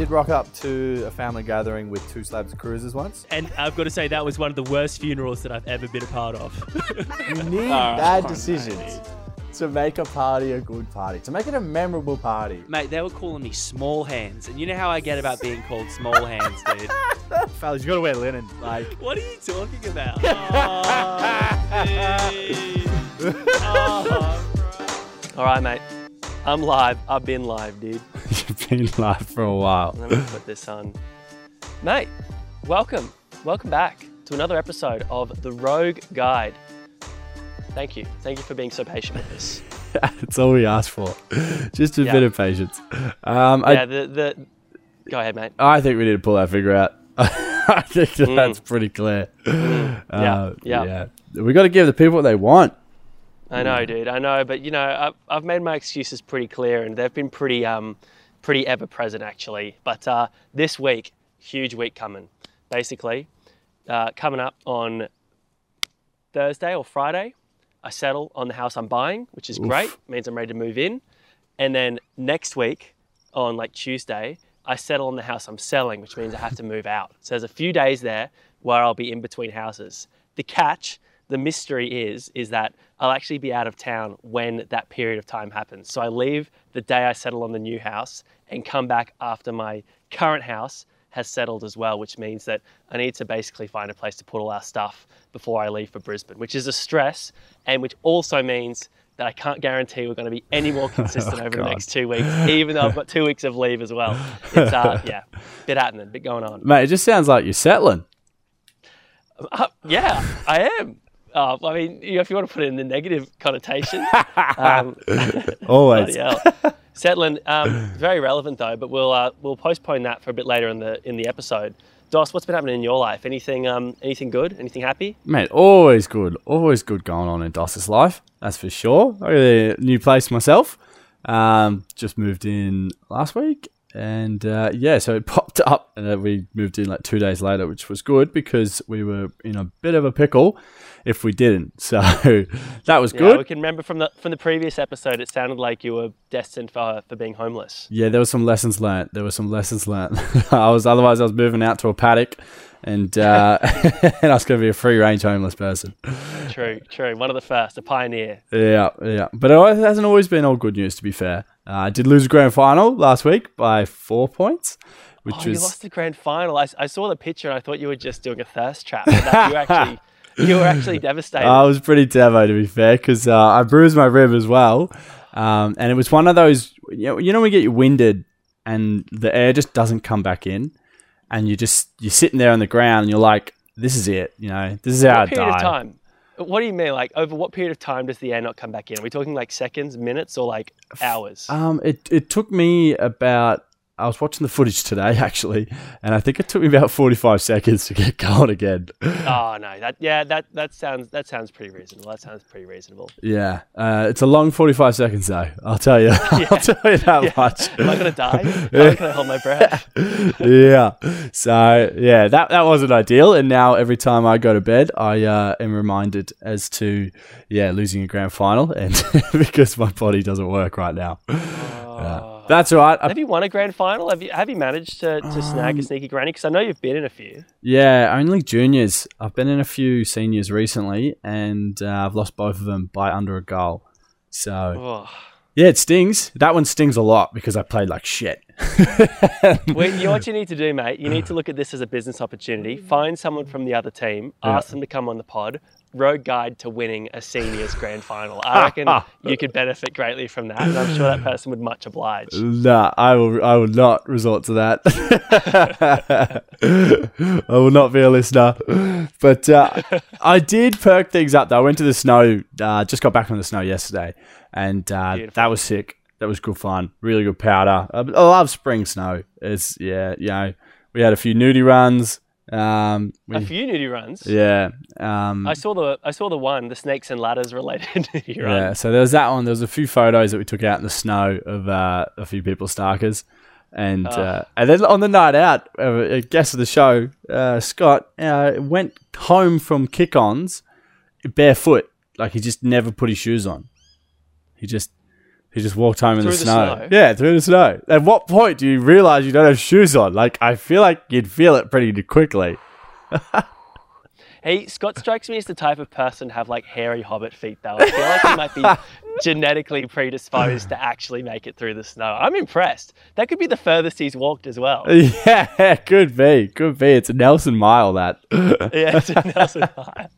did rock up to a family gathering with two slabs of cruisers once. And I've got to say, that was one of the worst funerals that I've ever been a part of. You need bad decisions to make a party a good party, to make it a memorable party. Mate, they were calling me small hands, and you know how I get about being called small hands, dude. Fellas, you gotta wear linen. Like, what are you talking about? Oh, dude. Oh, All right, mate. I'm live. I've been live, dude. you've been live for a while. Let me put this on. Mate, welcome. Welcome back to another episode of The Rogue Guide. Thank you. Thank you for being so patient with this. That's all we asked for. Just a Yeah. bit of patience. Um, Yeah, I, the, the. Go ahead, mate. I think we need to pull that figure out. I think that that's pretty clear. Yeah, Uh, yeah. We got to give the people what they want. I know, dude. I know, but you know, I've, I've made my excuses pretty clear, and they've been pretty, um, pretty ever present actually. But uh, this week, huge week coming. Basically, uh, coming up on Thursday or Friday, I settle on the house I'm buying, which is great. Means I'm ready to move in. And then next week, on like Tuesday, I settle on the house I'm selling, which means I have to move out. So there's a few days there where I'll be in between houses. The catch, the mystery is, is that I'll actually be out of town when that period of time happens. So I leave the day I settle on the new house and come back after my current house has settled as well, which means that I need to basically find a place to put all our stuff before I leave for Brisbane, which is a stress, and which also means that I can't guarantee we're going to be any more consistent over the next two weeks, even though I've got two weeks of leave as well. It's uh, yeah, bit happening, a bit going on. Mate, it just sounds like you're settling. Uh, yeah, I am. Uh, I mean, you know, if you want to put it in the negative connotation, um, Always. Settling, um, very relevant though, but we'll uh, we'll postpone that for a bit later in the in the episode. Dos, what's been happening in your life? Anything um, anything good? Anything happy? Mate, always good. Always good going on in Dos's life. That's for sure. I got a new place myself. Um, just moved in last week. And uh, yeah, so it popped up and we moved in like two days later, which was good because we were in a bit of a pickle if we didn't. So that was Yeah, good. we can remember from the from the previous episode. It sounded like you were destined for for being homeless. Yeah, there were some lessons learnt. There were some lessons learnt. I was otherwise I was moving out to a paddock, and uh, and I was going to be a free range homeless person. True, true. One of the first, a pioneer. Yeah, yeah, but it hasn't always been all good news. To be fair, uh, I did lose a grand final last week by four points, which Oh, you was lost the grand final. I, I saw the picture and I thought you were just doing a thirst trap. But that, you actually you were actually devastated. I was pretty devo to be fair because uh, I bruised my rib as well, um, and it was one of those you know, you know when you get you winded and the air just doesn't come back in, and you just you're sitting there on the ground and you're like, this is it, you know, this is how I die. of time? What do you mean? Like over what period of time does the air not come back in? Are we talking like seconds, minutes, or like hours? Um, it it took me about. I was watching the footage today actually, and I think it took me about forty five seconds to get going again. oh no, that yeah, that that sounds that sounds pretty reasonable. That sounds pretty reasonable. Yeah, uh, it's a long forty five seconds though. I'll tell you. I'll tell you that much. Am I gonna die? Am I hold my breath? yeah. So yeah, that that wasn't ideal. And now every time I go to bed, I uh, am reminded as to yeah losing a grand final, and because my body doesn't work right now. Oh. That's right. Have you won a grand final? Have you have you managed to, to snag Um, a sneaky granny? Because I know you've been in a few. Yeah, only juniors. I've been in a few seniors recently, and uh, I've lost both of them by under a goal. So Oh. yeah, it stings. That one stings a lot because I played like shit. Well, you know what you need to do, mate? You need to look at this as a business opportunity. Find someone from the other team, ask them to come on the pod. Road guide to winning a seniors grand final. I reckon you could benefit greatly from that, and I'm sure that person would much oblige. Nah, I will. I will not resort to that. I will not be a listener. But uh, I did perk things up. Though I went to the snow. Uh, just got back from the snow yesterday, and uh, that was sick. That was good fun. Really good powder. I, love spring snow. It's yeah, you know, we had a few nudie runs. Um, we- A few nudie runs. yeah. Um, I saw the I saw the one, the snakes and ladders related nudie run. Yeah, so there was that one. There was a few photos that we took out in the snow of uh, a few people's starkers. And uh, and then on the night out, uh, a guest of the show, uh, Scott, uh, went home from kick-ons barefoot. Like he just never put his shoes on. He just He just walked home in the the snow. snow? Yeah, through the snow. At what point do you realize you don't have shoes on? Like, I feel like you'd feel it pretty quickly. He Scott strikes me as the type of person to have like hairy hobbit feet though. I feel like he might be genetically predisposed to actually make it through the snow. I'm impressed. That could be the furthest he's walked as well. Yeah, could be. Could be. It's a Nelson mile, that. yeah, it's a Nelson Mile.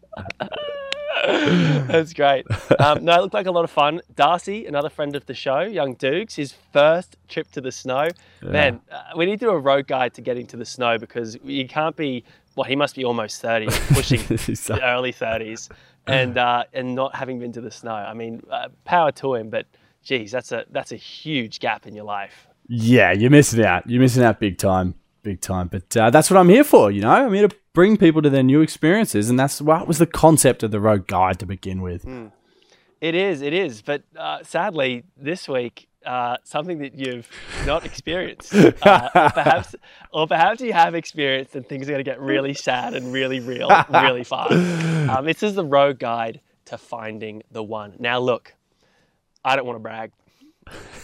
That's great. Um, no, it looked like a lot of fun. Darcy, another friend of the show, young Dukes, his first trip to the snow. Man, uh, we need to do a road guide to getting to the snow because you can't be. Well, he must be almost thirty, pushing He's the early thirties, and uh, and not having been to the snow. I mean, uh, power to him, but geez, that's a that's a huge gap in your life. Yeah, you're missing out. You're missing out big time. Big time. But uh, that's what I'm here for, you know? I'm here to bring people to their new experiences. And that's what was the concept of the road guide to begin with. It is, it is. But uh, sadly, this week, uh, something that you've not experienced, uh, or perhaps, or perhaps you have experienced, and things are going to get really sad and really real, really fast. Um, this is the road guide to finding the one. Now, look, I don't want to brag,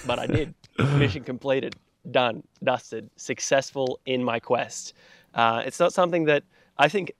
but I did. Mission completed, done, dusted, successful in my quest. Uh, it's not something that I think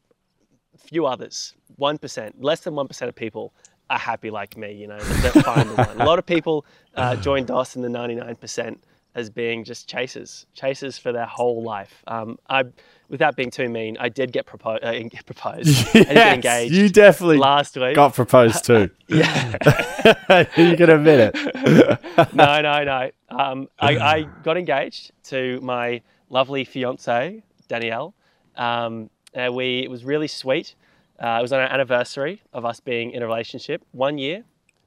few others, 1%, less than 1% of people are happy like me, you know, that, find the one. A lot of people uh, join Dos in the 99% as being just chasers, chasers for their whole life. Um, I, without being too mean, I did get propo- uh, en- proposed. I did get engaged you definitely last week. got proposed too. yeah. you can admit it. no, no, no. Um, I, I got engaged to my lovely fiance Danielle. Um, uh, we it was really sweet. Uh, it was on our anniversary of us being in a relationship. One year,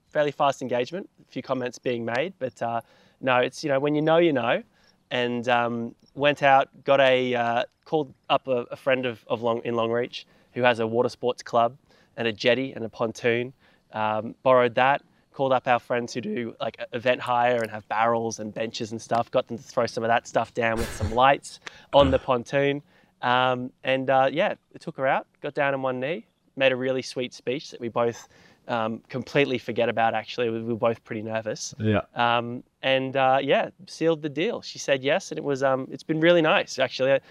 fairly fast engagement. A few comments being made, but uh, no, it's you know when you know you know. And um, went out, got a uh, called up a, a friend of, of Long in Longreach who has a water sports club and a jetty and a pontoon. Um, borrowed that called up our friends who do like event hire and have barrels and benches and stuff. Got them to throw some of that stuff down with some lights on the pontoon. Um, and uh, yeah, took her out, got down on one knee, made a really sweet speech that we both um, completely forget about actually. We were both pretty nervous. Yeah. Um, and uh, yeah, sealed the deal. She said yes, and it was um, it's been really nice actually. A,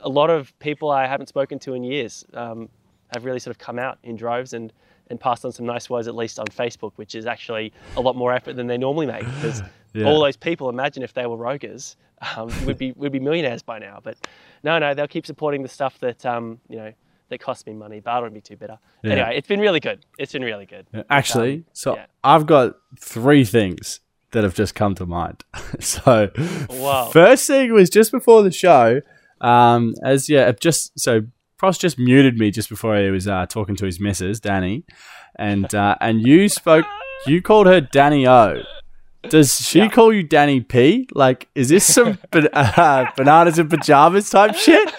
a lot of people I haven't spoken to in years um, have really sort of come out in droves and and passed on some nice words at least on Facebook, which is actually a lot more effort than they normally make because Yeah. all those people imagine if they were rogers, um, we'd be we'd be millionaires by now. But no, no, they'll keep supporting the stuff that um, you know that cost me money. But I don't be too bitter. Yeah. Anyway, it's been really good. It's been really good. Actually, Um, so yeah. I've got three things that have just come to mind. so, Wow. first thing was just before the show. Um, as yeah, just so Pross just muted me just before he was uh, talking to his missus, Danny, and uh, and you spoke. You called her Danny O. Does she call you Danny P? Like, is this some ba- uh, bananas and pajamas type shit?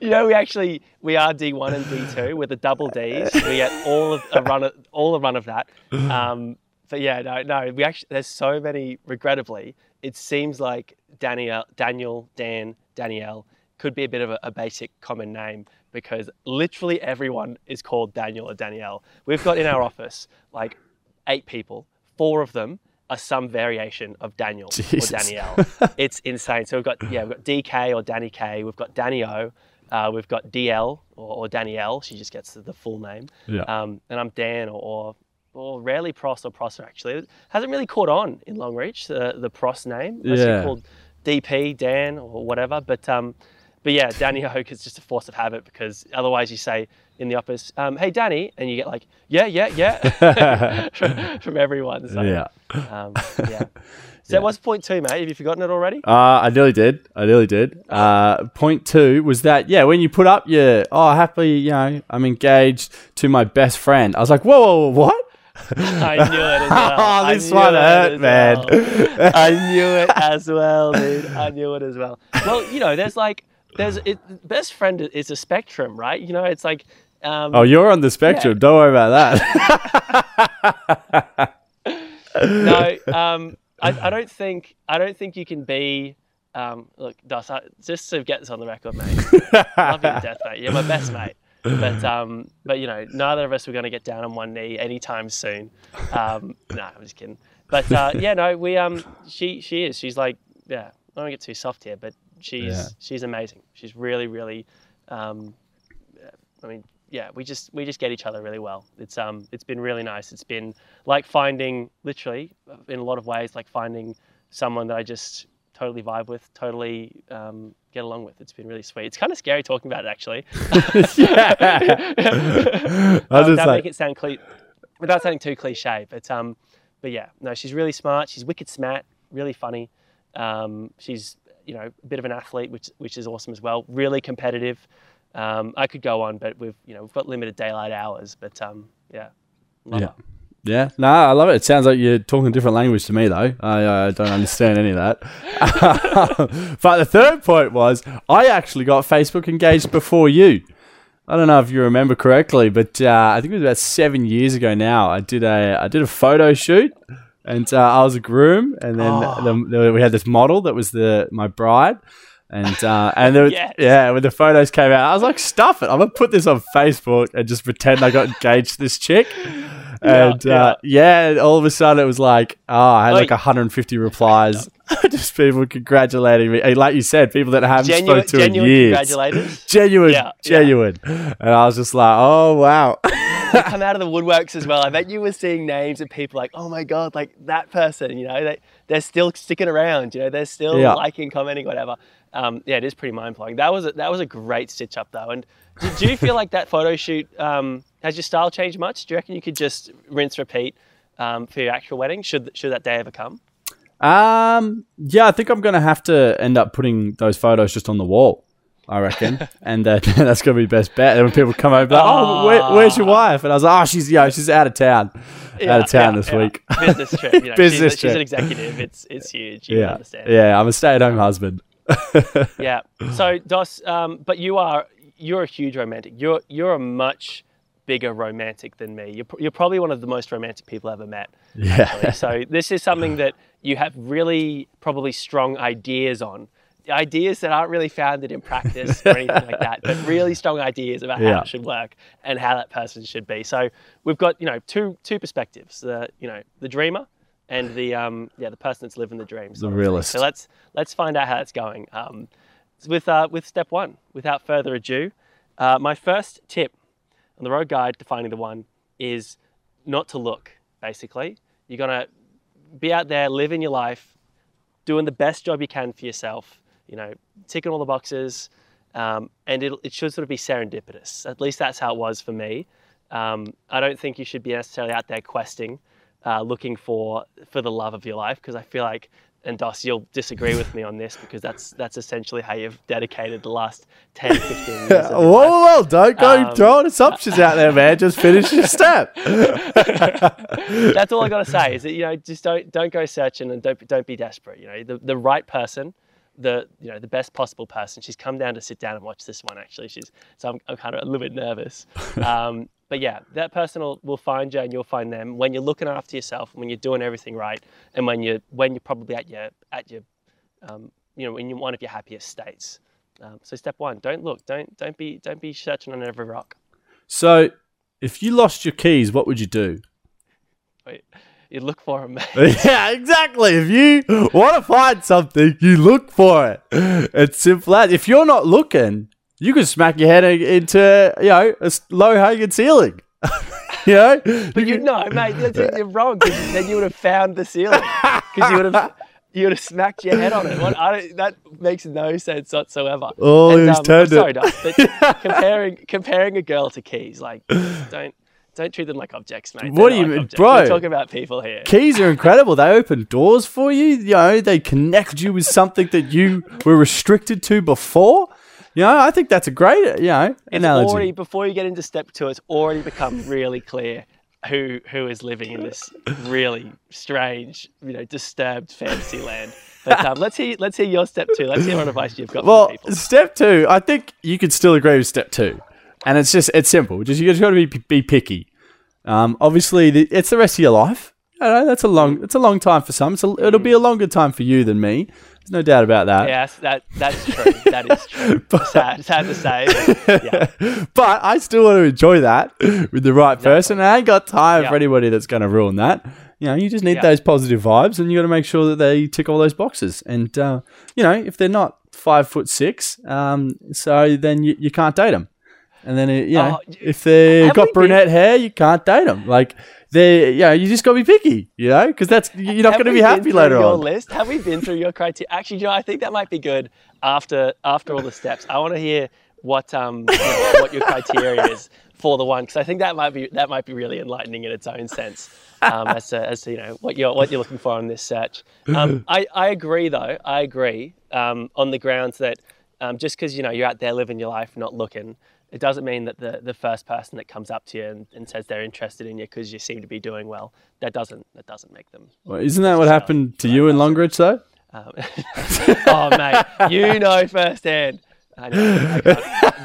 you know, we actually we are D one and D two with the double Ds. We get all of a run of all a run of that. Um, but yeah, no, no, we actually there's so many. Regrettably, it seems like Daniel, Daniel, Dan, Danielle could be a bit of a, a basic common name because literally everyone is called Daniel or Danielle. We've got in our office like eight people. Four of them are some variation of Daniel Jesus. or Danielle. it's insane. So we've got yeah, we've got DK or Danny K. We've got Danny O. Uh, we've got DL or, or Danielle. She just gets the, full name. Yeah. Um, and I'm Dan or, or or rarely Pross or Prosser actually. It hasn't really caught on in Longreach the the Pross name. Unless Yeah. called DP Dan or whatever. But um, but yeah, Danny Oak is just a force of habit because otherwise you say in the office, um, "Hey Danny," and you get like, "Yeah, yeah, yeah," from, from everyone. So, Yeah. um, yeah. So that was point two, mate. Have you forgotten it already? Uh, I nearly did. I nearly did. Uh, point two was that, yeah, when you put up your, oh, happy, you know, I'm engaged to my best friend. I was like, whoa, whoa, whoa what? I knew it as well. Oh, I this knew one it hurt, man. well. I knew it as well, dude. I knew it as well. Well, you know, there's like, there's it, best friend is a spectrum, right? You know, it's like, um, Oh, you're on the spectrum. Don't worry about that. no, um, I, I don't think I don't think you can be. Um, look, I, just to get this on the record, mate. Love you to death, mate. You're my best mate. But um, but you know, neither of us were going to get down on one knee anytime soon. Um, no, I'm just kidding. But uh, yeah, no, we um, she she is. She's like, yeah, I don't get too soft here, but she's Yeah. she's amazing. She's really really, um, I mean, yeah, we just we just get each other really well. It's um it's been really nice. It's been like finding literally in a lot of ways like finding someone that I just totally vibe with, totally um, get along with. It's been really sweet. It's kind of scary talking about it actually. I Um, just like, make it sound cli- without sounding too cliche, but um, but yeah, no, she's really smart. She's wicked smart, really funny. Um, she's you know a bit of an athlete, which which is awesome as well. Really competitive. Um, I could go on, but we've you know we've got limited daylight hours, but um, yeah, love Yeah. her. Yeah, no, I love it. It sounds like you're talking a different language to me, though. I uh, don't understand any of that. but the third point was I actually got Facebook engaged before you. I don't know if you remember correctly, but uh, I think it was about seven years ago now. I did a I did a photo shoot, and uh, I was a groom, and then Oh. the, the, we had this model that was the my bride. And uh, and there, Yes. yeah, when the photos came out, I was like, "Stuff it! I'm gonna put this on Facebook and just pretend I got engaged to this chick." And uh, yeah, all of a sudden it was like, oh, I had like Oi. 150 replies, just people congratulating me. And like you said, people that I haven't Genuine, spoken to in genuine years, genuine, Yeah, yeah. genuine. And I was just like, oh wow, They come out of the woodworks as well. I bet you were seeing names of people like, oh my god, like that person. You know, they they're still sticking around. You know, they're still Yeah. liking, commenting, whatever. Um, yeah, it is pretty mind blowing. That was a, that was a great stitch up though. And do, do you feel like that photo shoot um, has your style changed much? Do you reckon you could just rinse repeat um, for your actual wedding? Should should that day ever come? Um, yeah, I think I'm gonna have to end up putting those photos just on the wall. I reckon, and uh, that's gonna be best bet. And when people come over, like, oh, where, where's your wife? And I was like, oh, she's yeah, she's out of town, out of town this week. Business trip. You know, Business she's, she's an executive. It's it's huge. You yeah, understand. yeah, I'm a stay-at-home husband. Yeah. So Dos, um, but you are you're a huge romantic. You're you're a much bigger romantic than me. You're, you're probably one of the most romantic people I've ever met. Yeah, So this is something that you have really probably strong ideas on. Ideas that aren't really founded in practice or anything like that, but really strong ideas about how Yeah. it should work and how that person should be. So we've got you know two two perspectives: the you know the dreamer and the um, yeah the person that's living the dream. The realist. So let's let's find out how that's going. Um, with uh, with step one, without further ado, uh, my first tip on the road guide to finding the one is not to look. Basically, you're gonna be out there living your life, doing the best job you can for yourself. You know, ticking all the boxes, um, and it, it should sort of be serendipitous. At least that's how it was for me. Um, I don't think you should be necessarily out there questing, uh, looking for for the love of your life, because I feel like, and Dos, you'll disagree with me on this, because that's that's essentially how you've dedicated the last 10, 15 years. Whoa, whoa, don't go Um, throwing assumptions out there, man. Just finish your step. that's all I got to say is that you know just don't don't go searching and don't don't be desperate. You know the the right person, the you know the best possible person. She's come down to sit down and watch this one actually. She's so I'm, I'm kind of a little bit nervous. Um, but yeah, that person will, will find you and you'll find them when you're looking after yourself, and when you're doing everything right, and when you're when you're probably at your at your um, you know in your, one of your happiest states. Um, so step one, don't look, don't don't be don't be searching on every rock. So, if you lost your keys, what would you do? Wait, you look for them. Mate. Yeah, exactly. If you want to find something, you look for it. It's simple as. If you're not looking, you can smack your head into you know a low hanging ceiling. you know, But you know, mate, you're wrong. 'cause then you would have found the ceiling because you would have you would have smacked your head on it. What, that makes no sense whatsoever. Oh, And, he's um, I'm turned sorry, it. But comparing comparing a girl to keys, like don't don't treat them like objects, mate. What They're do you like mean, bro? We're talking about people here. keys are incredible. They open doors for you. You know, they connect you with something that you were restricted to before. You know, I think that's a great you know It's analogy. already before you get into step two, it's already become really clear who who is living in this really strange, you know, disturbed fantasy land. But um, let's hear let's hear your step two. Let's hear what advice you've got Well, for people. step two, I think you could still agree with step two, and it's just it's simple. Just you just got to be be picky. Um, obviously, the, it's the rest of your life. I know that's a long. It's a long time for some. It's a, it'll be a longer time for you than me. There's no doubt about that. Yes, that that's true. that is true. but, sad, sad to say. but yeah. But I still want to enjoy that with the right person. And I ain't got time Yeah. for anybody that's going to ruin that. You know, you just need Yeah. those positive vibes, and you got to make sure that they tick all those boxes. And uh, you know, if they're not five foot six, um, so then you, you can't date them. And then it, you know, Oh, if they have got we been- brunette hair, you can't date them. Like they, you know, you just got to be picky. You know, because that's you're not going to be happy later your on. list? Have we been through your criteria? Actually, you know, I think that might be good after after all the steps. I want to hear what um you know, what your criteria is for the one because I think that might be that might be really enlightening in its own sense. Um, as to, as to you know what you're what you're looking for on this search. Um, I I agree though. I agree um, on the grounds that um, just because you know you're out there living your life, not looking. It doesn't mean that the, the first person that comes up to you and, and says they're interested in you because you seem to be doing well, that doesn't that doesn't make them Well, isn't that what happened to you in Longreach though? um, oh, mate, you know firsthand. I know. I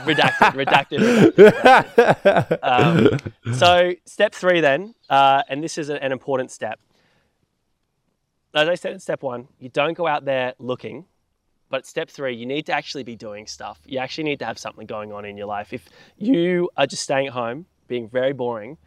redacted, redacted, redacted. Um, so, step three, then, uh, and this is an important step. As I said in step one, you don't go out there looking, but step three, you need to actually be doing stuff. You actually need to have something going on in your life. If you are just staying at home, being very boring,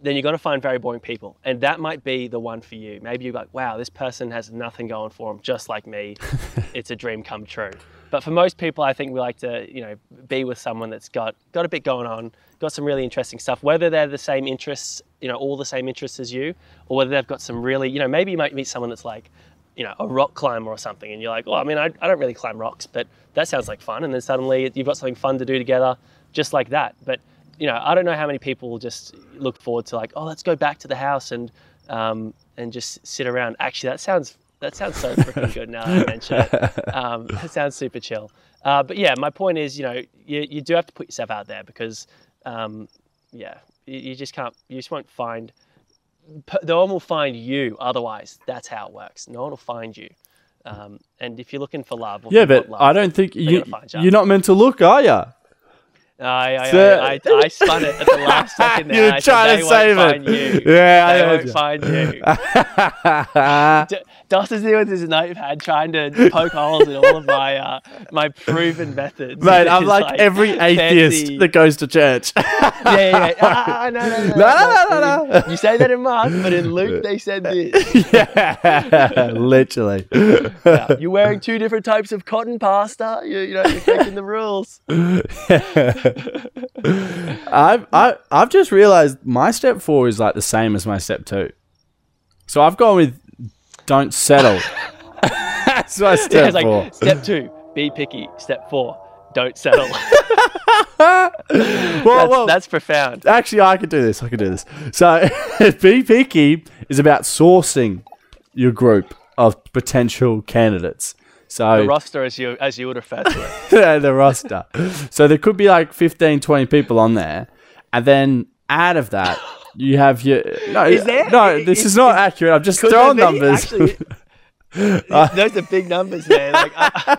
then you're going to find very boring people. And that might be the one for you. Maybe you're like, wow, this person has nothing going for them, just like me. it's a dream come true. But for most people, I think we like to, you know, be with someone that's got, got a bit going on, got some really interesting stuff, whether they're the same interests, you know, all the same interests as you, or whether they've got some really, you know, maybe you might meet someone that's like, you know, a rock climber or something, and you're like, well, I mean, I, I don't really climb rocks, but that sounds like fun. And then suddenly you've got something fun to do together, just like that. But you know, I don't know how many people just look forward to like, oh, let's go back to the house and um, and just sit around. Actually, that sounds that sounds so freaking good now that I mention it. Um, that sounds super chill. Uh, but yeah, my point is, you know, you, you do have to put yourself out there because, um, yeah, you, you just can't, you just won't find. No one will find you otherwise. That's how it works. No one will find you. Um, and if you're looking for love, Yeah, but love, I don't think you, you, you're not meant to look, are you? I, I, I, I, I spun it at the last second there. You're I said, trying they to save won't it. Find you. Yeah, I they heard won't you. find you. D- Dustin's here with his notepad trying to poke holes in all of my uh, my proven methods. Mate, I'm It's like, every atheist fancy- that goes to church. yeah, yeah, yeah. Ah, no, no, no, No, no, no, no, no. You say that in Mark, but in Luke they said this. yeah, literally. Yeah, You're wearing two different types of cotton pasta. You, you know, you're breaking the rules. I've I, I've just realized my step four is like the same as my step two. So I've gone with don't settle. That's my Yeah, step it's like four. step two, be picky. Step four, don't settle. Well, that's, well, that's profound. actually, I could do this. I could do this. So, be picky is about sourcing your group of potential candidates. So The roster, as you as you would refer to it. the roster. So there could be like 15, 20 people on there. And then out of that, you have your. No, Is there? no this is, Is- not accurate. I'm just throwing numbers. Actually, those are big numbers, man. Like, I,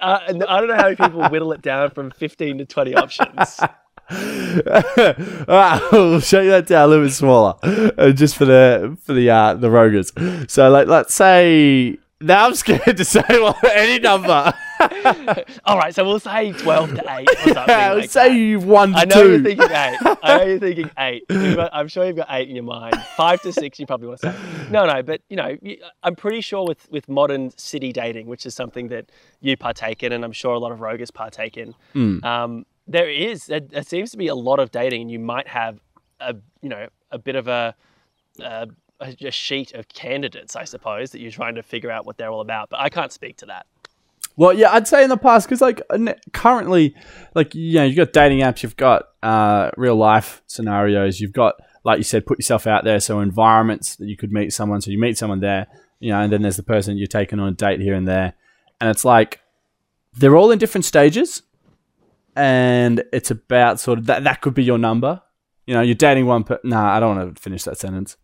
I, I don't know how many people whittle it down from 15 to 20 options. Alright, we'll show you that down a little bit smaller, uh, just for the for the uh, the Rogers. So, like, let's say now I'm scared to say what any number. All right, so we'll say 12 to 8 or something. Yeah, like say that. you've won I know you're thinking eight. I know you're thinking eight. I'm sure you've got eight in your mind. Five to six, you probably want to say. No, no, but you know, I'm pretty sure with with modern city dating, which is something that you partake in, and I'm sure a lot of roguers partake in. Hmm. Um, there is there, there seems to be a lot of dating, and you might have a you know a bit of a. a a sheet of candidates, I suppose, that you're trying to figure out what they're all about. But I can't speak to that. Well, yeah, I'd say in the past because like currently, like you know, you've got dating apps, you've got uh, real life scenarios, you've got like you said, put yourself out there. So environments that you could meet someone. So you meet someone there, you know, and then there's the person you're taking on a date here and there, and it's like they're all in different stages, and it's about sort of that. That could be your number. You know, you're dating one. Per- nah, I don't want to finish that sentence.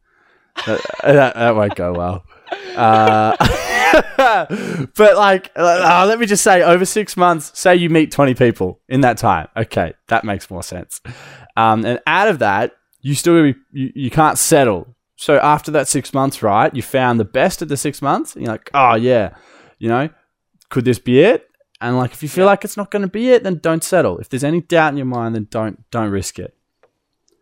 That, that, that won't go well. Uh, but like, uh, let me just say, over six months, say you meet twenty people in that time. Okay, that makes more sense. Um, and out of that, you still you, you can't settle. so after that six months, right, you found the best of the six months. And you're like, oh yeah, you know, could this be it? And like, if you feel like it's not going to be it, then don't settle. If there's any doubt in your mind, then don't don't risk it.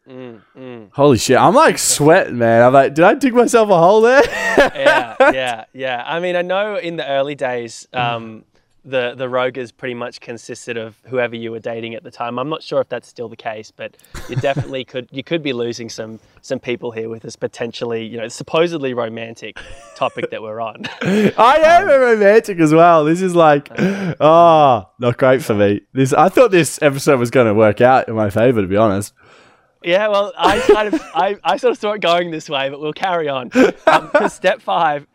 Mm, mm. Holy shit, I'm like sweating, man. I'm like, did I dig myself a hole there? yeah, yeah, yeah. I mean, I know in the early days, um, the the Rogers pretty much consisted of whoever you were dating at the time. I'm not sure if that's still the case, but you definitely could you could be losing some some people here with this potentially you know supposedly romantic topic that we're on. I am a romantic as well. This is like, oh, not great for me. This I thought this episode was going to work out in my favor, to be honest. Yeah, well, I kind of I, I sort of saw it going this way, but we'll carry on. Um, step five,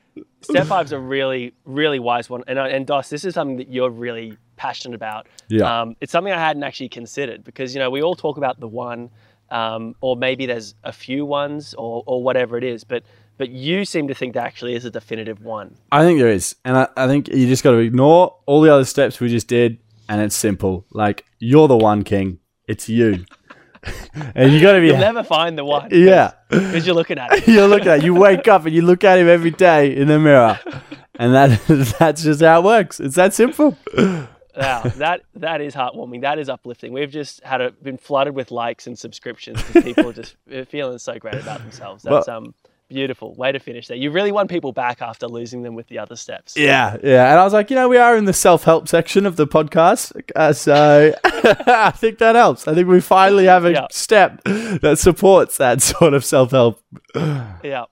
step five's a really really wise one, and and Dos, this is something that you're really passionate about. Yeah. Um, it's something I hadn't actually considered because you know we all talk about the one, um, or maybe there's a few ones, or or whatever it is, but but you seem to think there actually is a definitive one. I think there is, and I, I think you just got to ignore all the other steps we just did, and it's simple. Like you're the one king. It's you, and you got to be. You'll never find the one. yeah, because you're looking at it. you're looking at. You wake up and you look at him every day in the mirror, and that that's just how it works. It's that simple. Wow, that that is heartwarming. That is uplifting. We've just had a, been flooded with likes and subscriptions because people are just feeling so great about themselves. That's um beautiful. Way to finish there. You really won people back after losing them with the other steps. Yeah, yeah. And I was like, you know, we are in the self help section of the podcast. Uh, so I think that helps. I think we finally have a Yeah. step that supports that sort of self help. Yeah.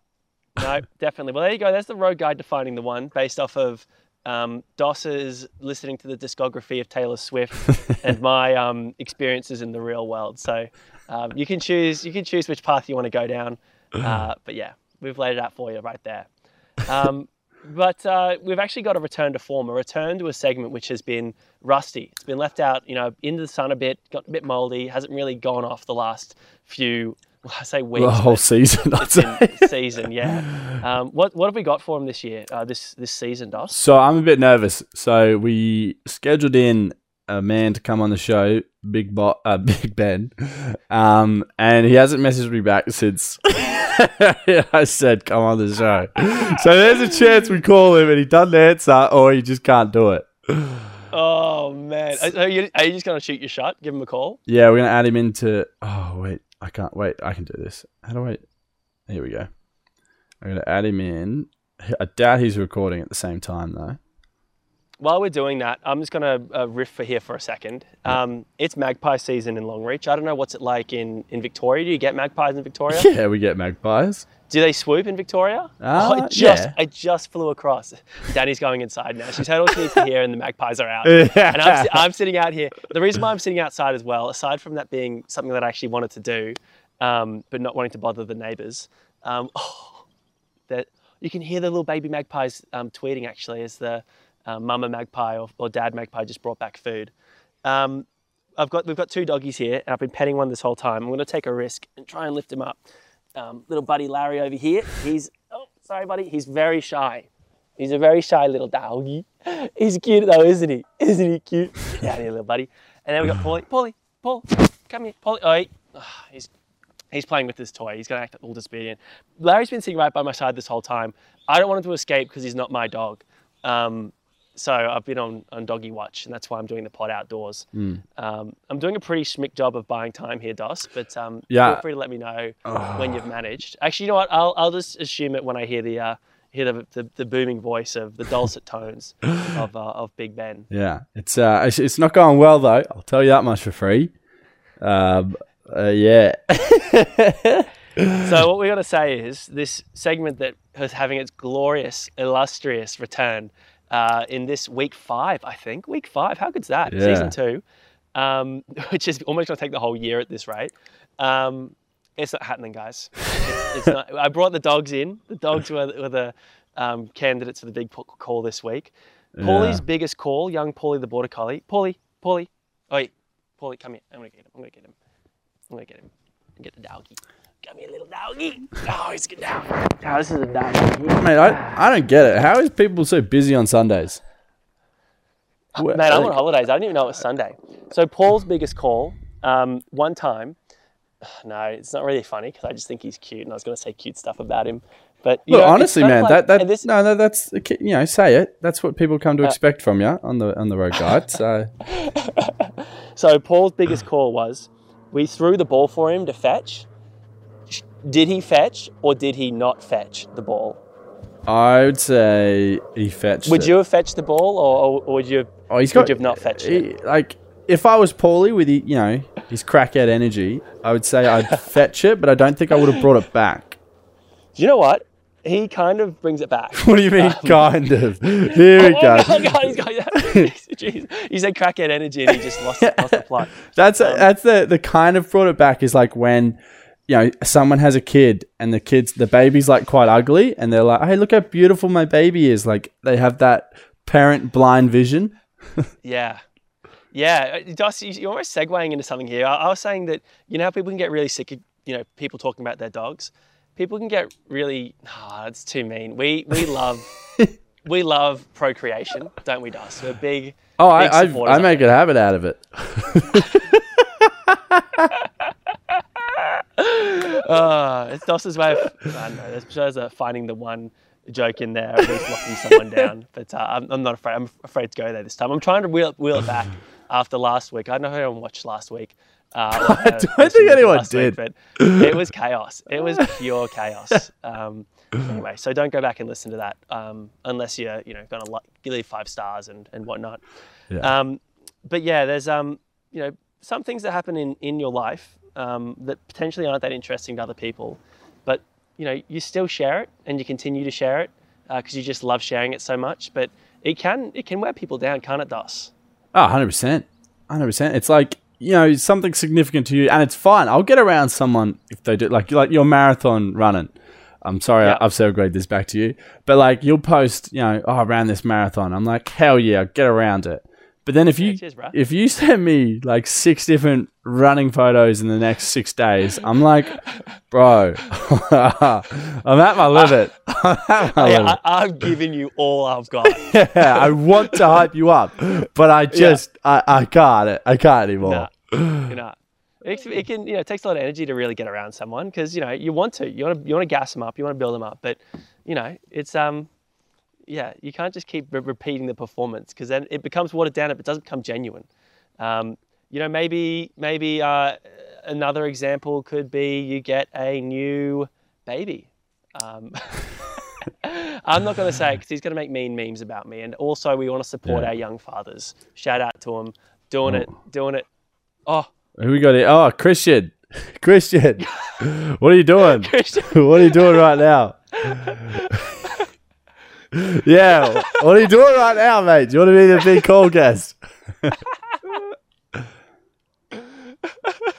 No, definitely. Well, there you go. There's the road guide defining the one based off of um, Dos's listening to the discography of Taylor Swift and my um, experiences in the real world. So um, you can choose you can choose which path you want to go down. Uh, but yeah, we've laid it out for you right there. Um, but uh, we've actually got a return to form, a return to a segment which has been rusty. It's been left out, you know, into the sun a bit, got a bit mouldy, hasn't really gone off the last few, well, I say weeks, The whole season, season, yeah. Um, what what have we got for him this year? Uh, this this season, Dos? So I'm a bit nervous. So we scheduled in a man to come on the show, Big Bo- uh, Big Ben, um, and he hasn't messaged me back since I said come on the show. So there's a chance we call him and he doesn't answer, or he just can't do it. Oh man, are, you, are you just gonna shoot your shot? Give him a call. Yeah, we're gonna add him into. Oh wait, I can't wait. I can do this. How do I? Here we go. I'm gonna add him in. I doubt he's recording at the same time though. While we're doing that, I'm just gonna uh, riff for here for a second. Um, it's magpie season in Longreach. I don't know what's it like in, in Victoria. Do you get magpies in Victoria? Yeah, we get magpies. Do they swoop in Victoria? Uh, oh, I just yeah. I just flew across. Danny's going inside now. She's heard all she needs to hear, and the magpies are out. And I'm, I'm sitting out here. The reason why I'm sitting outside as well, aside from that being something that I actually wanted to do, um, but not wanting to bother the neighbours, um, oh, that you can hear the little baby magpies um, tweeting actually as the uh, mama magpie or, or dad magpie just brought back food. Um, I've got we've got two doggies here, and I've been petting one this whole time. I'm going to take a risk and try and lift him up. Um, little buddy Larry over here, he's oh sorry buddy, he's very shy. He's a very shy little doggy. He's cute though, isn't he? Isn't he cute? Down here, little buddy. And then we've got Paulie. Paulie, Paul, come here. Paulie, oh, ah, he's he's playing with this toy. He's going to act all disobedient. Larry's been sitting right by my side this whole time. I don't want him to escape because he's not my dog. Um, so I've been on, on doggy watch, and that's why I'm doing the pod outdoors. Hmm. Um, I'm doing a pretty schmick job of buying time here, Dos, but um, Yeah. feel free to let me know when you've managed. Actually, you know what? I'll, I'll just assume it when I hear the uh, hear the, the, the booming voice of the dulcet tones of, uh, of Big Ben. Yeah, it's uh, it's, it's not going well though. I'll tell you that much for free. Um, uh, yeah, So what we're going to say is this segment that is having its glorious, illustrious return uh, in this week five, I think. Week five, how good's that? Yeah. Season two, um, which is almost going to take the whole year at this rate. Um, it's not happening, guys. It's, it's not. I brought the dogs in. The dogs were, were the um, candidates for the big call this week. Paulie's Yeah. biggest call, young Paulie the border collie. Paulie, Paulie, oh, wait, Paulie, come here. I'm gonna get him. I'm gonna get him. I'm gonna get him. Get the doggy. Come here, little doggy. Oh, he's good dog. Oh, this is a doggy. mate, I, I don't get it. How is people so busy on Sundays? Wha- Man, I'm like- on holidays. I didn't even know it was Sunday. So Paul's biggest call, um, one time, no, it's not really funny because I just think he's cute, and I was going to say cute stuff about him. But you Look, know, honestly, man, like- that that this, no, no, that's you know, say it. That's what people come to Uh, expect from you on the on the road guide. So So Paul's biggest call was we threw the ball for him to fetch. Did he fetch or did he not fetch the ball? I would say he fetched. Would it. you have fetched the ball or, or would you have, Oh, he's would got. you have not fetched he- it? Like, if I was Paulie with you know his crackhead energy, I would say I'd fetch it, but I don't think I would have brought it back. Do you know what? He kind of brings it back. What do you mean, kind of? Here we go. Oh, go. my God, he's got, Jeez. He said crackhead energy and he just lost, lost the plot. That's Um, that's the the kind of brought it back is like when you know someone has a kid and the kids the baby's like quite ugly and they're like, hey, look how beautiful my baby is. Like they have that parent blind vision. Yeah. Yeah, uh, you- you're almost segueing into something here. I, I was saying that you know how people can get really sick of you know people talking about their dogs. People can get really. Ah, it's too mean. We we love we love procreation, don't we, Dos? We're big. Oh, big I I, I make a habit out of it. Uh, it's Dos's way of. I don't know. A finding the one joke in there, at least locking someone down. But uh, I'm, I'm not afraid. I'm afraid to go there this time. I'm trying to wheel, wheel it back after last week. I don't know who anyone watched last week. Uh, or, uh, don't think anyone last week, did. but it was chaos. It was pure chaos. Um, anyway, so don't go back and listen to that um, unless you're, you know, gonna like, leave five stars and, and whatnot. Yeah. Um, but yeah, there's um, you know, some things that happen in, in your life um, that potentially aren't that interesting to other people, but you know, you still share it and you continue to share it because you just love sharing it so much. But it can it can wear people down, can't it, Dos? Oh, 100%. 100%. It's like, you know, something significant to you, and it's fine. I'll get around someone if they do, like, like your marathon running. I'm sorry, Yeah. I've segued this back to you. But, like, you'll post, you know, oh, I ran this marathon. I'm like, hell yeah, get around it. But then if you Yeah, cheers, if you send me like six different running photos in the next six days, I'm like, bro, I'm at my limit. I'm at my Hey, limit. I, I've given you all I've got. Yeah, I want to hype you up, but I just I, I can't I can't anymore. Nah, you know, it, it can you know it takes a lot of energy to really get around someone because you know you want to you want to you want to gas them up you want to build them up but you know it's um yeah you can't just keep re- repeating the performance because then it becomes watered down if it doesn't become genuine um, you know maybe maybe uh, another example could be you get a new baby um, I'm not going to say because he's going to make mean memes about me. And also, we want to support Yeah. our young fathers. Shout out to them, doing it, doing it. Oh, Who we got here? Oh, Christian, Christian, what are you doing? What are you doing right now? Yeah, what are you doing right now, mate? Do you want to be the big call guest?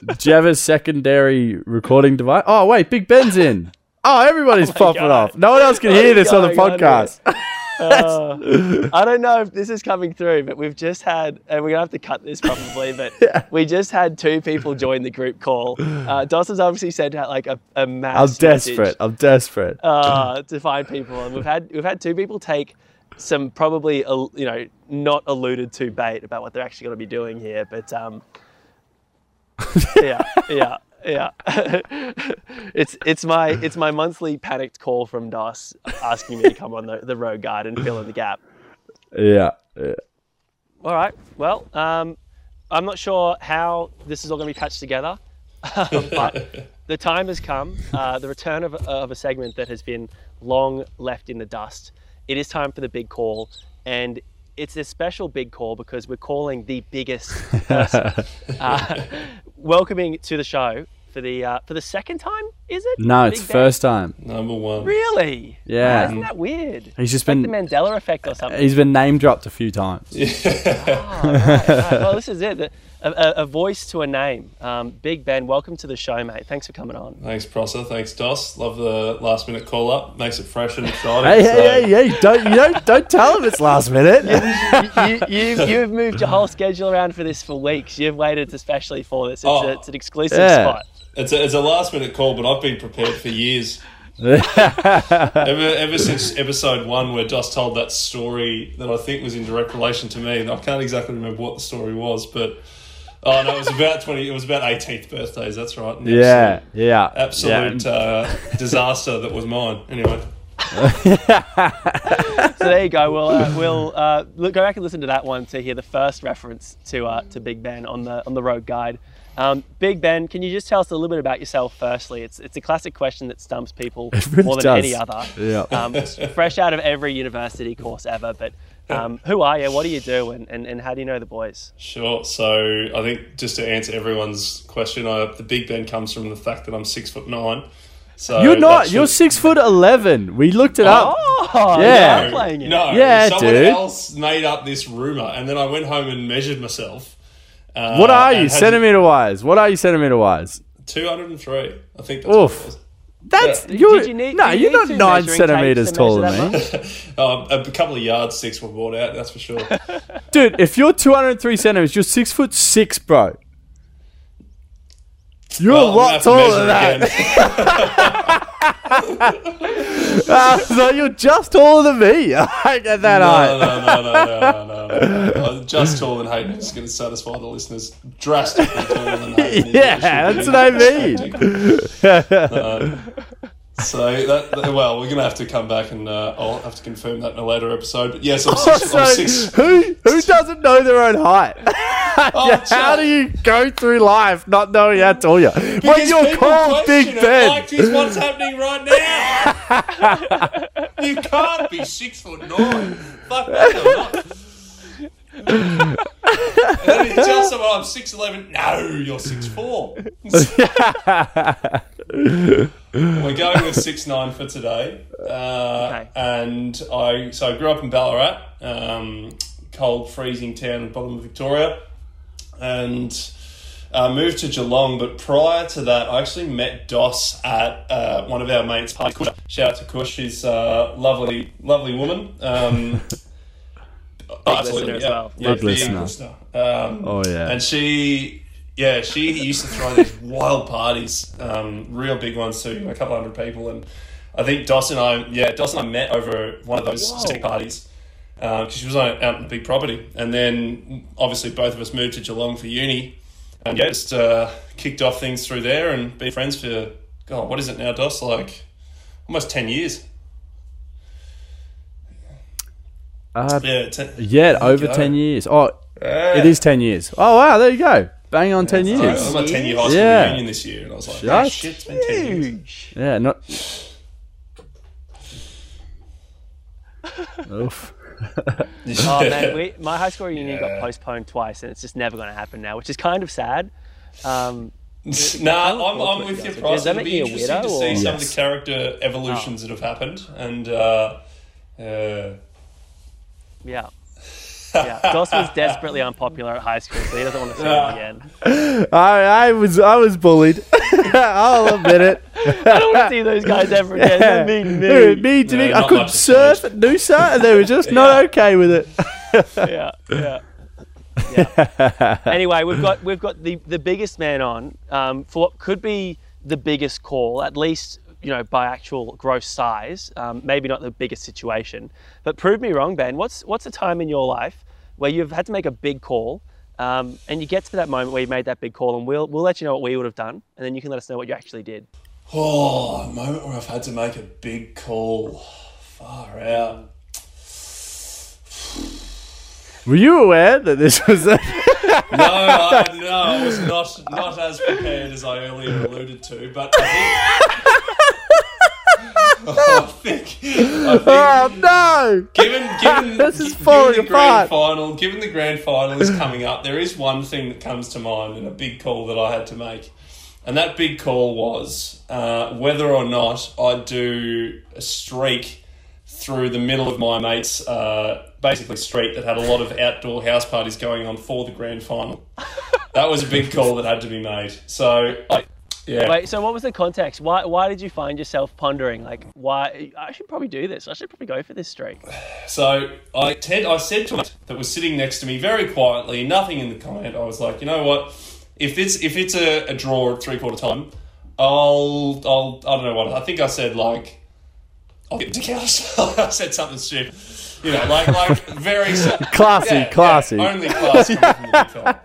Do you have a secondary recording device? Oh, wait, Big Ben's in. Oh, everybody's popping God. off. No one else can hear is this on the going on here? podcast. Uh, I don't know if this is coming through, but we've just had, and we're gonna have to cut this probably, but we just had two people join the group call. Uh, has obviously sent out like a, a I'm mass I'm desperate. message, I'm desperate. uh, to find people, and we've had we've had two people take some probably you know not alluded to bait about what they're actually going to be doing here, but um, yeah, yeah, yeah. it's it's my it's my monthly panicked call from Dos asking me to come on the, the road guide and fill in the gap. Yeah. yeah. All right. Well, um, I'm not sure how this is all going to be patched together, but the time has come. Uh, the return of, of a segment that has been long left in the dust. It is time for the big call, and it's a special big call because we're calling the biggest person. uh, welcoming to the show for the uh, for the second time. Is it? No, Big it's Ben? first time. Number one. Really? Yeah. Wow, isn't that weird? He's just like been the Mandela effect or something. he's been name dropped a few times. Oh, right, right. Well, this is it. The- A, a, a voice to a name. Um, Big Ben, welcome to the show, mate. Thanks for coming on. Thanks, Prosser. Thanks, Dos. Love the last minute call up. Makes it fresh and exciting. Hey, so- hey, hey, hey! Don't you don't don't tell him it's last minute. you, you, you've moved your whole schedule around for this for weeks. You've waited especially for this. It's, Oh. a, it's an exclusive Yeah. spot. It's a, it's a last minute call, but I've been prepared for years. ever, ever since episode one, where Dos told that story that I think was in direct relation to me. And I can't exactly remember what the story was, but Oh no, it was about twenty. It was about eighteenth birthdays. That's right. An Yeah, yeah, absolute, yeah. uh, disaster that was mine. Anyway, So there you go. We'll uh, we'll uh, look, go back and listen to that one to hear the first reference to uh, to Big Ben on the on the road guide. Um, Big Ben, can you just tell us a little bit about yourself? Firstly, it's it's a classic question that stumps people really more than does. any other. Yeah. Um, fresh out of every university course ever. But um, who are you? What do you do? And, and, and how do you know the boys? sure. So I think just to answer everyone's question, I, the Big Ben comes from the fact that I'm six foot nine. So You're not. that You're six foot eleven. We looked it up. Oh, Yeah. you're playing it. No, Yeah, someone dude. else made up this rumor, and then I went home and measured myself. Uh, What are you centimeter wise? What are you centimeter wise? Two hundred and three. I think that's what Oof. It was. That's Yeah. you're you need- no, you you're need not nine centimeters tapes to measure taller than me, Um, a couple of yardsticks were bought out. That's for sure. dude. If you're 203 centimeters, you're six foot six, bro. You're Well, a lot taller than that. Uh, so you're just taller than me. I get that No, height. no, no, no, no, no, no, no. I'm Just taller than Hayden is going to satisfy the listeners. Drastically taller than Hayden. Yeah, that's what I mean. So that, that- well, we're going to have to come back and uh, I'll have to confirm that in a later episode. But yes, I'm six. so I'm six who who doesn't know their own height? Oh, how do you go through life not knowing how tall you are? When you're called Big Ben. Like this, what's happening right now? you can't be six foot nine. Fuck that, and then you tell someone I'm six eleven. No, you're six four. We're going with six nine for today. Uh, Okay. And I so I grew up in Ballarat, um, cold, freezing town at the bottom of Victoria, and uh, moved to Geelong. But prior to that, I actually met Dos at uh, one of our mates' parties. Shout out to Kush, she's a lovely, lovely woman. Um, listener as well. Yeah, Big listener. Um, Oh, yeah. and she, yeah, she used to throw these wild parties, um, real big ones too, a couple hundred people. And I think Dos and I, yeah, Dos and I met over one of those specific parties because she was on, out on the big property. And then obviously both of us moved to Geelong for uni, and yeah, just uh, kicked off things through there and been friends for God, what is it now, Dos? Like almost ten years. Uh, Yeah, ten, yeah, over go. 10 years. Oh, Yeah. it is 10 years. Oh, wow, there you go. Bang on 10 So, years. I was my 10 year high school Yeah. reunion this year, and I was like, oh, Just shit, it's been 10 years. Huge. Yeah, not. Oof. Oh man, we, my high school reunion got postponed twice, and it's just never going to happen now, which is kind of sad. Um, Nah, I'm, I'm with you, Dos Pross. It'll be me a interesting to see or- some of the character evolutions that have happened, and uh, uh, yeah. Yeah, Dos was desperately unpopular at high school, so he doesn't want to see him again. I, I was I was bullied. I'll admit it. I don't want to see those guys ever again. Yeah. They're mean to Dude, me. me to No, me. I could surf at Noosa, and they were just not okay with it. Yeah, yeah. yeah. Anyway, we've got we've got the, the biggest man on um, for what could be the biggest call, at least you know by actual gross size. Um, maybe not the biggest situation, but prove me wrong, Ben. What's what's a time in your life where you've had to make a big call, um, and you get to that moment where you made that big call, and we'll we'll let you know what we would have done, and then you can let us know what you actually did. oh, a moment where I've had to make a big call. Far out. Were you aware that this was? A- No, I, no, I was not not as prepared as I earlier alluded to, but I think. I think, oh no! Given, given, This is given falling the apart. grand final, given the grand final is coming up, there is one thing that comes to mind and a big call that I had to make, and that big call was uh, whether or not I'd do a streak through the middle of my mate's uh, basically street that had a lot of outdoor house parties going on for the grand final. that was a big call that had to be made. So, I, yeah. Wait, so what was the context? Why why did you find yourself pondering like why I should probably do this? I should probably go for this streak. So I Ted, I said to mate that was sitting next to me very quietly, nothing in the comment. I was like, you know what? If it's if it's a, a draw at three quarter time, I'll I'll I don't know what I think I said like I'll get dick out. I said something stupid. You know, like like very Classy, yeah, classy. yeah, only class coming from the big.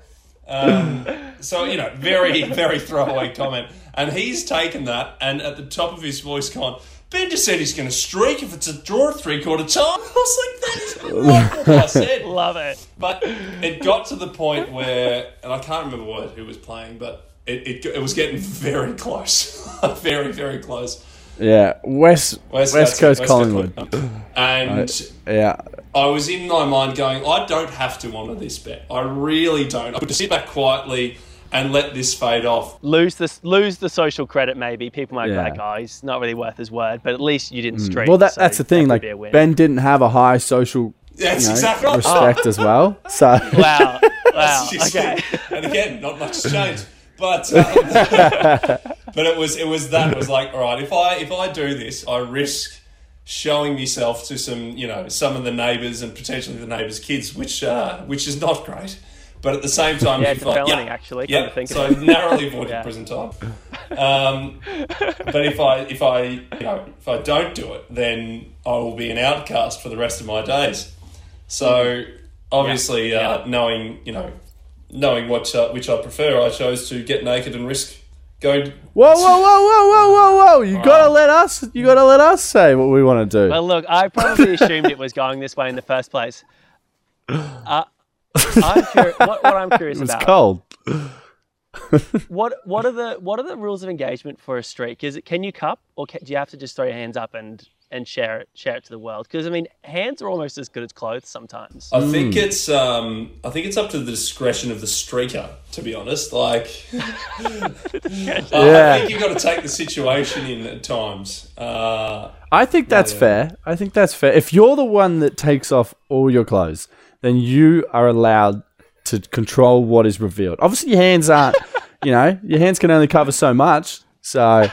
Um, so you know, very very throwaway comment, and he's taken that and at the top of his voice gone. Ben just said he's going to streak if it's a draw three quarter time. I was like, that is not what I said. Love it. But it got to the point where, and I can't remember what who was playing, but it, it, it was getting very close, very very close. Yeah, West West, that's it, Coast Collingwood. And Yeah, I was in my mind going, I don't have to honour this bet. I really don't. I could just sit back quietly and let this fade off. Lose the lose the social credit. Maybe people might Yeah. be like, "Oh, he's not really worth his word," but at least you didn't streak." well, that, so that's the thing. that Like could be a win. Ben didn't have a high social That's you know, exactly right. respect as well. So Wow, wow. Okay. And again, not much changed. But um, but it was it was that it was like all right. If I if I do this, I risk showing myself to some you know some of the neighbours and potentially the neighbours' kids, which uh, which is not great. But at the same time, Yeah, it's thought, felony, actually, Yeah, think so narrowly avoided Yeah. prison time. Um, but if I if I you know if I don't do it, then I will be an outcast for the rest of my days. So obviously, Yeah. Uh, knowing you know knowing what uh, which I prefer, I chose to get naked and risk going. whoa, whoa, whoa, whoa, whoa, whoa, whoa! You gotta let us. You gotta let us say what we want to do. Well, look, I probably assumed it was going this way in the first place. Uh, I'm curi- what, what I'm curious it was about. cold. What what are the what are the rules of engagement for a streak? Is it can you cup or can, do you have to just throw your hands up and and share it share it to the world? Because I mean, hands are almost as good as clothes sometimes. I think it's um, I think it's up to the discretion of the streaker. To be honest, like uh, Yeah. I think you've got to take the situation in at times. Uh, I think that's yeah. fair. I think that's fair. If you're the one that takes off all your clothes, then you are allowed to control what is revealed. Obviously, your hands aren't. you know, your hands can only cover so much. So,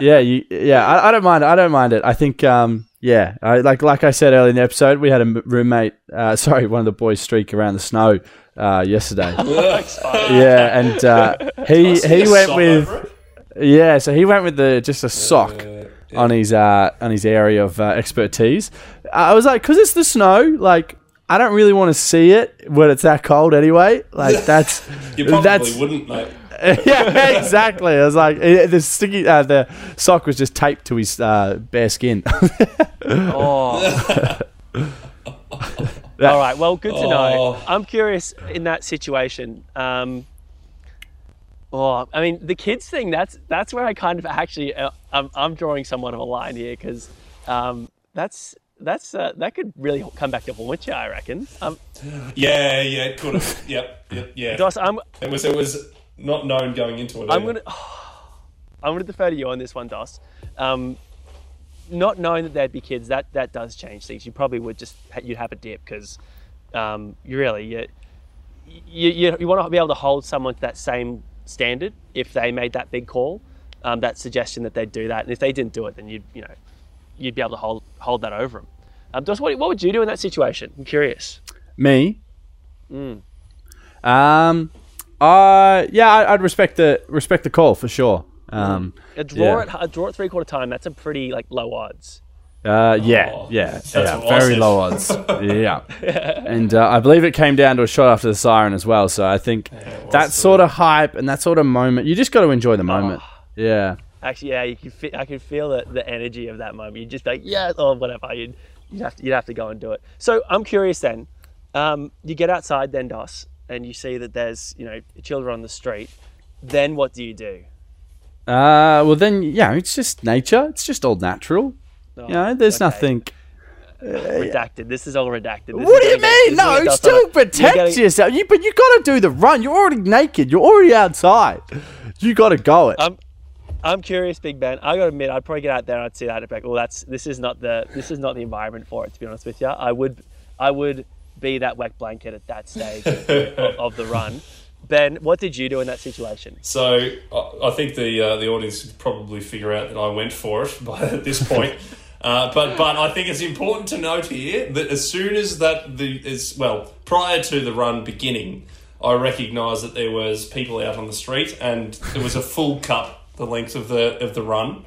yeah, you, yeah, I, I don't mind. I don't mind it. I think, um, yeah, I, like like I said earlier in the episode, we had a m- roommate. Uh, sorry, one of the boys streak around the snow uh, yesterday. yeah, and uh, he he went with yeah, so he went with the just a sock Uh, on his uh, on his area of uh, expertise. I was like, because it's the snow, like I don't really want to see it when it's that cold anyway. Like that's you probably that's wouldn't, mate. yeah, exactly. I was like, the sticky uh, the sock was just taped to his uh, bare skin. Oh. Yeah. All right. Well, good to know. Oh. I'm curious in that situation. Um, oh, I mean, the kids thing. That's that's where I kind of actually uh, I'm, I'm drawing somewhat of a line here because um, that's that's uh, that could really come back to haunt you. I reckon. Um, Yeah, yeah, it could have. Yep, yep, yeah. Dos, I'm It was it was not known going into it. I'm either. gonna I'm gonna defer to you on this one, Dos. Um, not knowing that there'd be kids, that that does change things. You probably would just you'd have a dip because um, you really you you, you, you want to be able to hold someone to that same standard if they made that big call, um, that suggestion that they'd do that, and if they didn't do it, then you'd you know you'd be able to hold hold that over them. Um, Dos, what, what would you do in that situation? I'm curious. Me, Mm. um, uh, yeah, I, I'd respect the respect the call for sure. Um, A draw Yeah. at a draw at three quarter time. That's a pretty like low odds. Uh, yeah, Oh, yeah, that's yeah, what very low odds. yeah, and uh, I believe it came down to a shot after the siren as well. So I think was that too. sort of hype and that sort of moment, you just got to enjoy the moment. Yeah, Actually, yeah, you can fe- I can feel the, the energy of that moment. You'd just be like, yeah, or whatever. You'd, you'd, have to, you'd have to go and do it. So I'm curious then. Um, you get outside then, Dos, and you see that there's, you know, children on the street. Then what do you do? Uh, well then, yeah, it's just nature. It's just all natural. Oh, You know, there's okay. nothing. Redacted. This is all redacted. This What do you mean? No, get still Dos on a- protect getting- yourself. You, but you got to do the run. You're already naked. You're already outside. You got to go it. I'm, I'm curious, Big Ben. I gotta admit, I'd probably get out there and I'd see that and be like, well, that's this is not the this is not the environment for it. To be honest with you, I would I would be that wet blanket at that stage of, of the run. Ben, what did you do in that situation? So I, I think the uh, the audience probably figure out that I went for it by at this point. Uh, but but I think it's important to note here that as soon as that the is well prior to the run beginning, I recognised that there was people out on the street and there was a full cup the length of the of the run.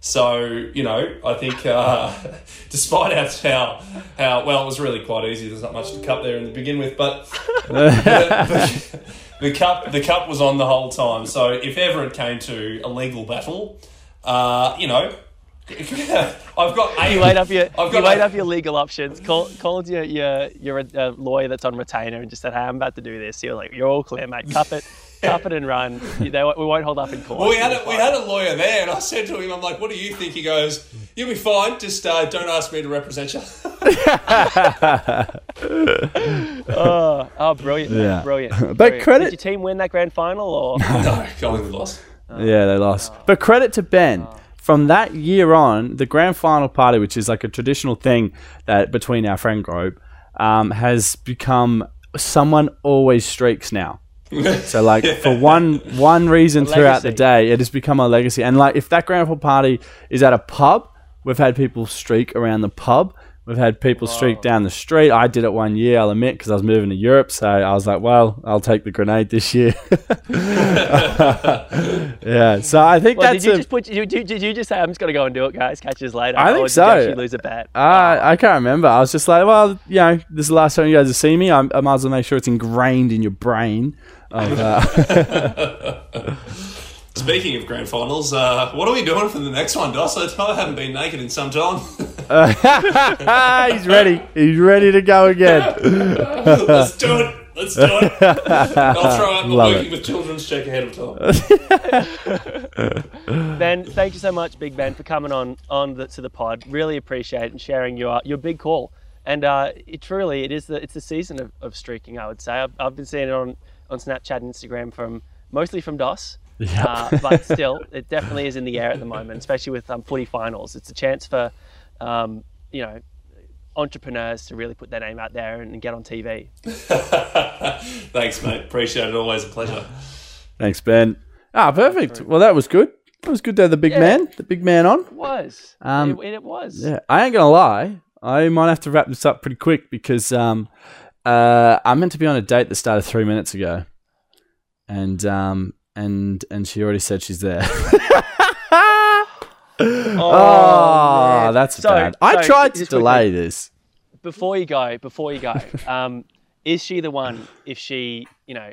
So you know, I think uh, despite how, how how well it was really quite easy. There's not much to cut there in the begin with, but the, the, the cup the cup was on the whole time. So if ever it came to a legal battle, uh, you know, I've got eight. You weighed up your I've you got weighed eight- up your legal options. Call, called your your your uh, lawyer that's on retainer and just said, "Hey, I'm about to do this." You're like, "You're all clear, mate. Cup it, cup it, and run. They, we won't hold up in court." Well, we had a, we had a lawyer there, and I said to him, "I'm like, what do you think?" He goes, "You'll be fine. Just uh, don't ask me to represent you." Oh, oh, brilliant! Yeah. brilliant. But brilliant. credit- Did your team win that grand final or? no, Collingwood lost. Yeah, they lost. But credit to Ben. From that year on, the grand final party, which is like a traditional thing that between our friend group, um, has become someone always streaks now. So like for one one reason throughout the day, it has become a legacy. And like if that grand final party is at a pub, we've had people streak around the pub. We've had people streak down the street. I did it one year, I'll admit, because I was moving to Europe. So I was like, well, I'll take the grenade this year. yeah. So I think Well, that's did you a, just put? Did you, did you just say, "I'm just gonna go and do it, guys"? Catch us later. I think or did so. You actually lose a bet. Uh, I can't remember. I was just like, well, you know, this is the last time you guys have seen me. I, I might as well make sure it's ingrained in your brain. Of, uh, Speaking of grand finals, uh, what are we doing for the next one, Dos? I I haven't been naked in some time. he's ready. He's ready to go again. Let's do it. Let's do it. I'll throw out my Love working it. with children's check ahead of time. Ben, thank you so much, Big Ben, for coming on on the, to the pod. Really appreciate it and sharing your your big call. And uh, it truly, it is the it's the season of, of streaking. I would say I've, I've been seeing it on on Snapchat and Instagram from mostly from Dos. Uh, but still, it definitely is in the air at the moment, especially with um, footy finals. It's a chance for, um, you know, entrepreneurs to really put their name out there and get on TV. Thanks, mate. Appreciate it. Always a pleasure. Thanks, Ben. Ah, perfect. Well, that was good. That was good to have the big Yeah. man, the big man on. It was. Um, it, it was. Yeah, I ain't gonna lie. I might have to wrap this up pretty quick because um, uh, I'm meant to be on a date that started three minutes ago, and um, and and she already said she's there. oh, man. that's So- bad. I so tried to just quickly- delay this. before you go, before you go, um, is she the one if she, you know,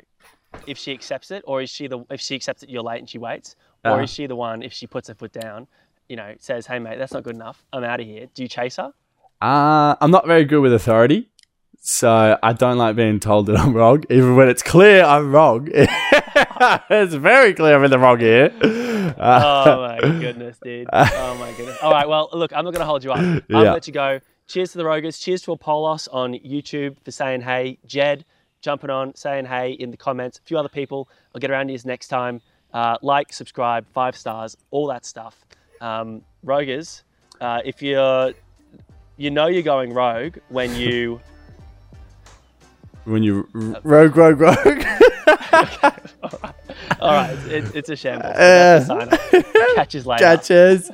if she accepts it, or is she the if she accepts it, you're late and she waits, or Uh. is she the one if she puts her foot down, you know, says, "Hey mate, that's not good enough. I'm out of here." Do you chase her? Uh, I'm not very good with authority, so I don't like being told that I'm wrong, even when it's clear I'm wrong. it's very clear I'm in the wrong here. Uh, Oh my goodness, dude. Oh my goodness. All right, well, look, I'm not going to hold you up. I'm going Yeah. to let you go. Cheers to the Rogers. Cheers to Apollos on YouTube for saying hey. Jed jumping on, saying hey in the comments. A few other people. I'll get around to you next time. Uh, like, subscribe, five stars, all that stuff. Um, Rogers, uh, if you're, you know you're going rogue when you. when you r- rogue, rogue, rogue. All right, it's, it's a shambles. That's the uh, sign off. Catch you later. Catches.